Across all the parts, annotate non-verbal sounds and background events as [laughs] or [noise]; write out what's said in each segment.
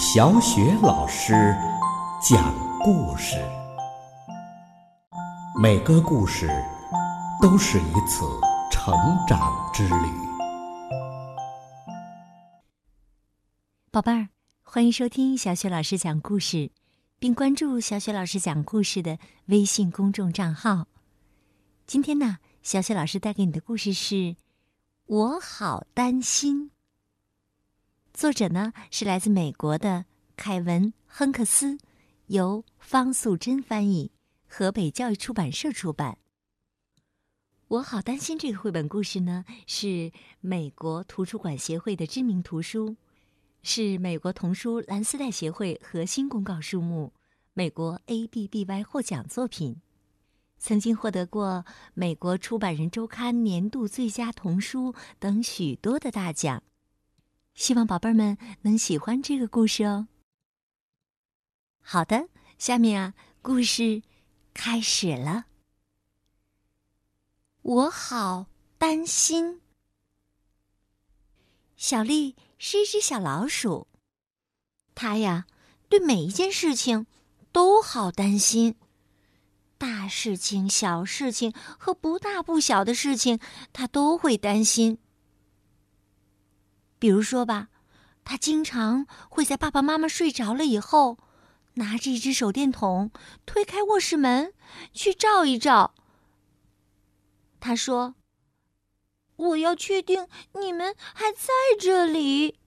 小雪老师讲故事，每个故事都是一次成长之旅。宝贝儿，欢迎收听小雪老师讲故事，并关注小雪老师讲故事的微信公众账号。今天呢，小雪老师带给你的故事是《我好担心》。作者呢是来自美国的凯文·亨克斯，由方素珍翻译，河北教育出版社出版。我好担心这个绘本故事呢，是美国图书馆协会的知名图书，是美国童书蓝丝带协会核心公告书目，美国 ABBY 获奖作品，曾经获得过美国出版人周刊年度最佳童书等许多的大奖。希望宝贝儿们能喜欢这个故事哦。好的，下面啊，故事开始了。我好担心。小丽是一只小老鼠，它呀，对每一件事情都好担心，大事情、小事情和不大不小的事情，它都会担心。比如说吧，他经常会在爸爸妈妈睡着了以后，拿着一只手电筒推开卧室门去照一照。他说：“我要确定你们还在这里。”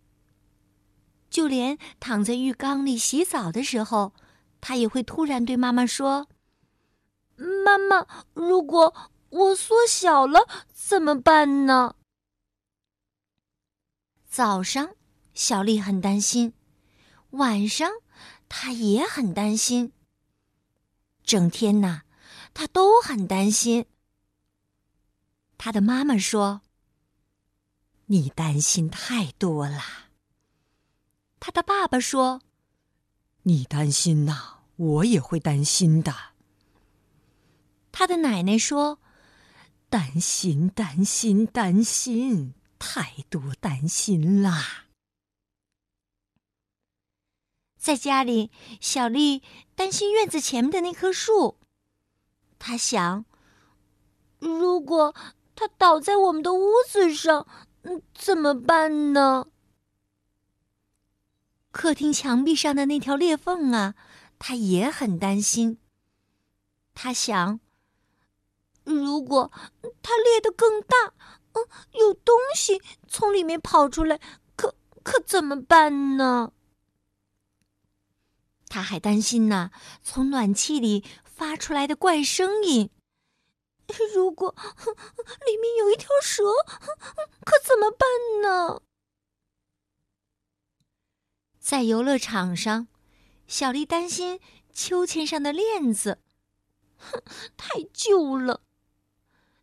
就连躺在浴缸里洗澡的时候，他也会突然对妈妈说：“妈妈，如果我缩小了怎么办呢？”早上，小丽很担心；晚上，她也很担心。整天呐，她都很担心。她的妈妈说：“你担心太多了。”她的爸爸说：“你担心呐，我也会担心的。”她的奶奶说：“担心，担心，担心。”太多担心啦！在家里，小丽担心院子前面的那棵树。她想，如果它倒在我们的屋子上，嗯，怎么办呢？客厅墙壁上的那条裂缝啊，她也很担心。她想，如果它裂得更大。有东西从里面跑出来，可可怎么办呢？他还担心呢，从暖气里发出来的怪声音。如果里面有一条蛇，可怎么办呢？在游乐场上，小丽担心秋千上的链子，哼，太旧了。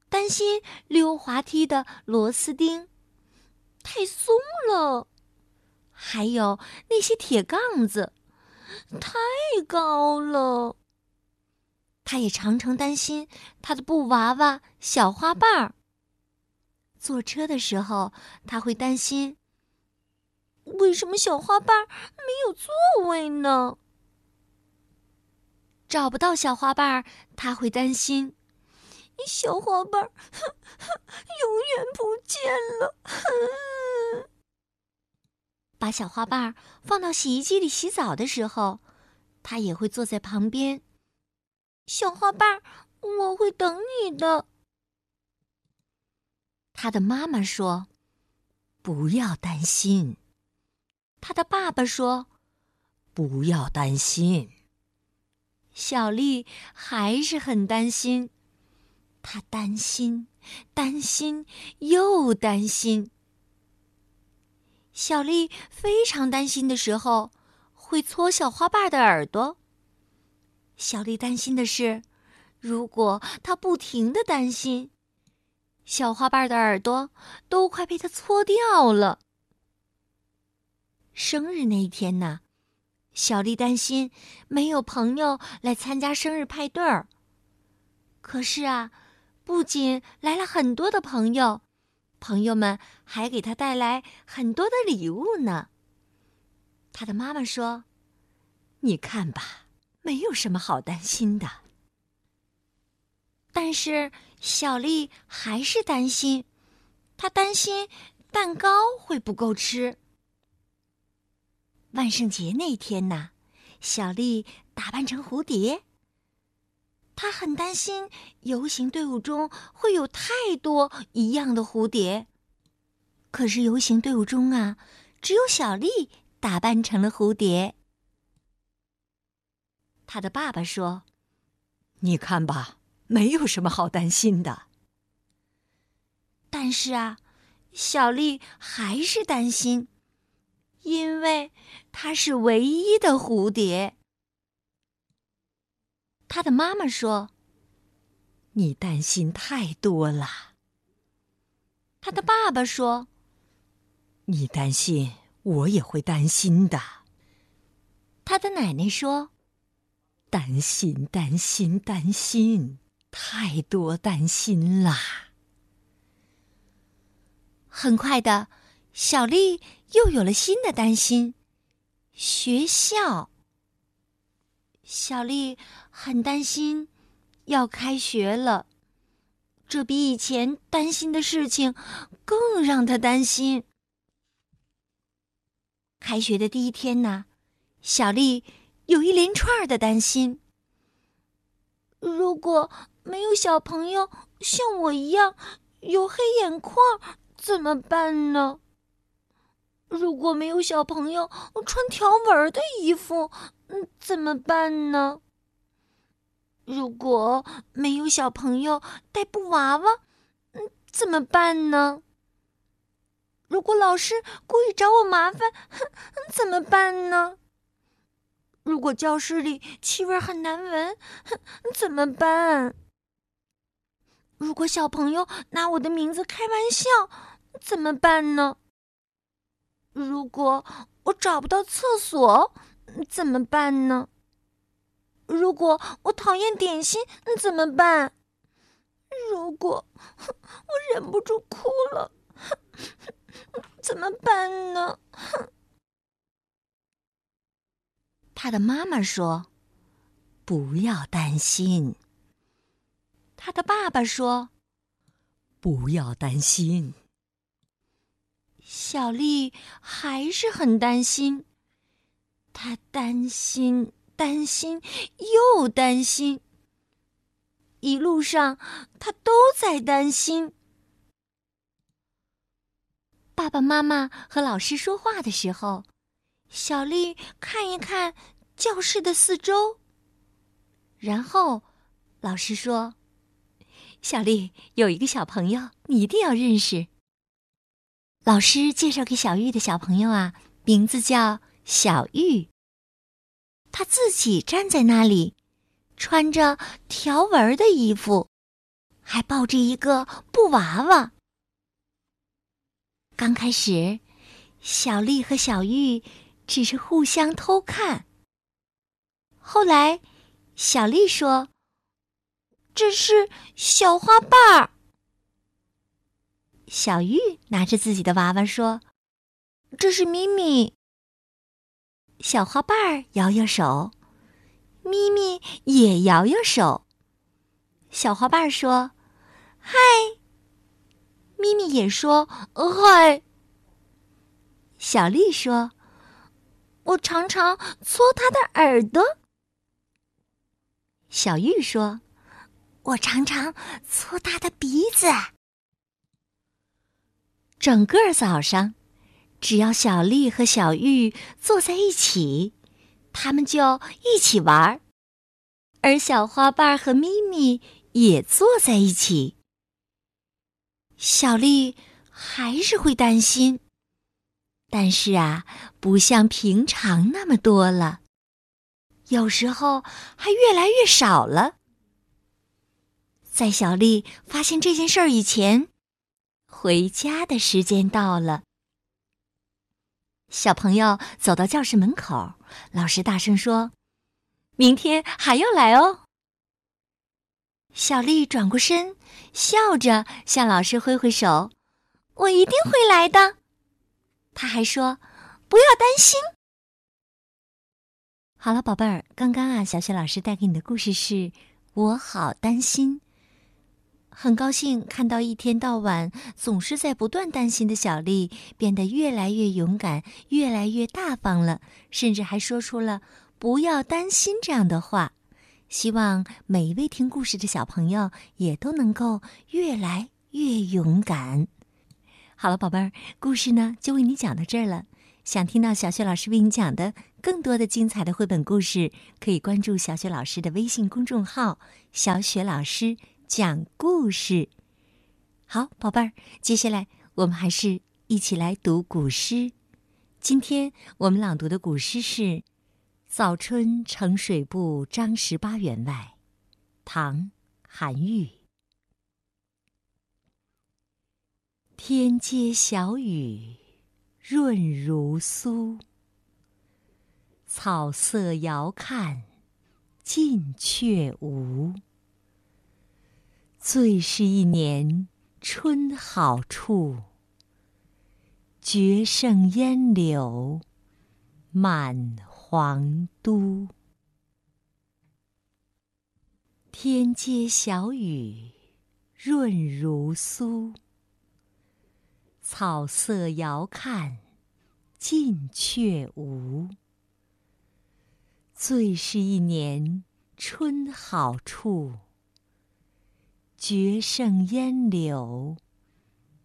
担心溜滑梯的螺丝钉太松了，还有那些铁杠子太高了。他也常常担心他的布娃娃小花瓣儿。坐车的时候，他会担心为什么小花瓣没有座位呢？找不到小花瓣儿，他会担心。小花瓣 [laughs] 永远不见了。[laughs] 把小花瓣放到洗衣机里洗澡的时候，他也会坐在旁边。小花瓣，我会等你的。他的妈妈说：“不要担心。”他的爸爸说：“不要担心。”小丽还是很担心。他担心，担心又担心。小丽非常担心的时候，会搓小花瓣的耳朵。小丽担心的是，如果她不停的担心，小花瓣的耳朵都快被她搓掉了。生日那一天呢，小丽担心没有朋友来参加生日派对儿。可是啊。不仅来了很多的朋友，朋友们还给他带来很多的礼物呢。他的妈妈说：“你看吧，没有什么好担心的。”但是小丽还是担心，她担心蛋糕会不够吃。万圣节那天呢，小丽打扮成蝴蝶。她很担心游行队伍中会有太多一样的蝴蝶。可是游行队伍中啊，只有小丽打扮成了蝴蝶。他的爸爸说：“你看吧。”没有什么好担心的，但是啊，小丽还是担心，因为她是唯一的蝴蝶。他的妈妈说：“你担心太多了。”他的爸爸说：“你担心，我也会担心的。”他的奶奶说：“担心，担心，担心。”太多担心啦！很快的，小丽又有了新的担心。学校，小丽很担心要开学了，这比以前担心的事情更让她担心。开学的第一天呢，小丽有一连串的担心。如果没有小朋友像我一样有黑眼眶，怎么办呢？如果没有小朋友穿条纹的衣服，嗯，怎么办呢？如果没有小朋友带布娃娃，嗯，怎么办呢？如果老师故意找我麻烦，怎么办呢？如果教室里气味很难闻，怎么办？如果小朋友拿我的名字开玩笑，怎么办呢？如果我找不到厕所，怎么办呢？如果我讨厌点心，怎么办？如果我忍不住哭了，怎么办呢？他的妈妈说：“不要担心。”他的爸爸说：“不要担心。”小丽还是很担心，他担心、担心又担心。一路上，他都在担心。爸爸妈妈和老师说话的时候，小丽看一看教室的四周，然后老师说。小丽有一个小朋友，你一定要认识。老师介绍给小玉的小朋友啊，名字叫小玉。他自己站在那里，穿着条纹的衣服，还抱着一个布娃娃。刚开始，小丽和小玉只是互相偷看。后来，小丽说。这是小花瓣儿。小玉拿着自己的娃娃说：“这是咪咪。”小花瓣儿摇摇手，咪咪也摇摇手。小花瓣儿说：“嗨。”咪咪也说：“嗨。”小丽说：“我常常搓它的耳朵。”小玉说。我常常搓它的鼻子。整个早上，只要小丽和小玉坐在一起，他们就一起玩儿；而小花瓣和咪咪也坐在一起。小丽还是会担心，但是啊，不像平常那么多了，有时候还越来越少了。在小丽发现这件事儿以前，回家的时间到了。小朋友走到教室门口，老师大声说：“明天还要来哦。”小丽转过身，笑着向老师挥挥手：“我一定会来的。”他还说：“不要担心。”好了，宝贝儿，刚刚啊，小雪老师带给你的故事是《我好担心》。很高兴看到一天到晚总是在不断担心的小丽变得越来越勇敢，越来越大方了，甚至还说出了“不要担心”这样的话。希望每一位听故事的小朋友也都能够越来越勇敢。好了，宝贝儿，故事呢就为你讲到这儿了。想听到小雪老师为你讲的更多的精彩的绘本故事，可以关注小雪老师的微信公众号“小雪老师”。讲故事，好宝贝儿，接下来我们还是一起来读古诗。今天我们朗读的古诗是《早春呈水部张十八员外》，唐·韩愈。天街小雨润如酥，草色遥看近却无。最是一年春好处，绝胜烟柳满皇都。天街小雨润如酥，草色遥看近却无。最是一年春好处。绝胜烟柳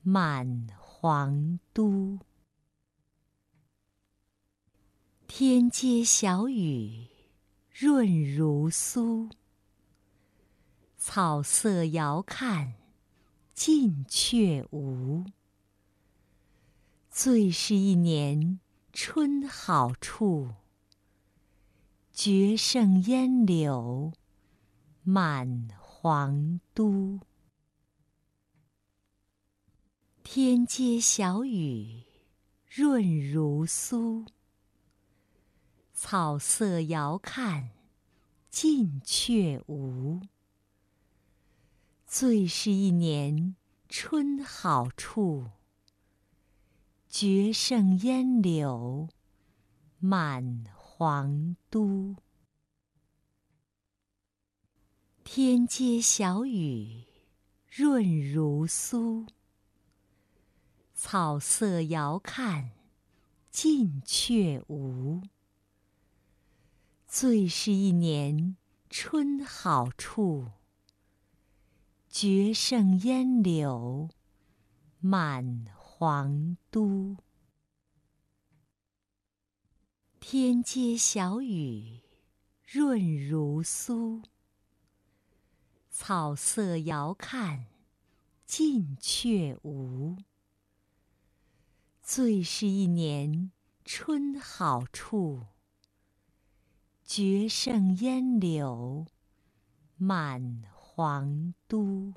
满皇都。天街小雨润如酥，草色遥看近却无。最是一年春好处，绝胜烟柳满。皇都，天街小雨润如酥，草色遥看近却无。最是一年春好处，绝胜烟柳满皇都。天街小雨润如酥，草色遥看近却无。最是一年春好处，绝胜烟柳满皇都。天街小雨润如酥。草色遥看近却无。最是一年春好处，绝胜烟柳满皇都。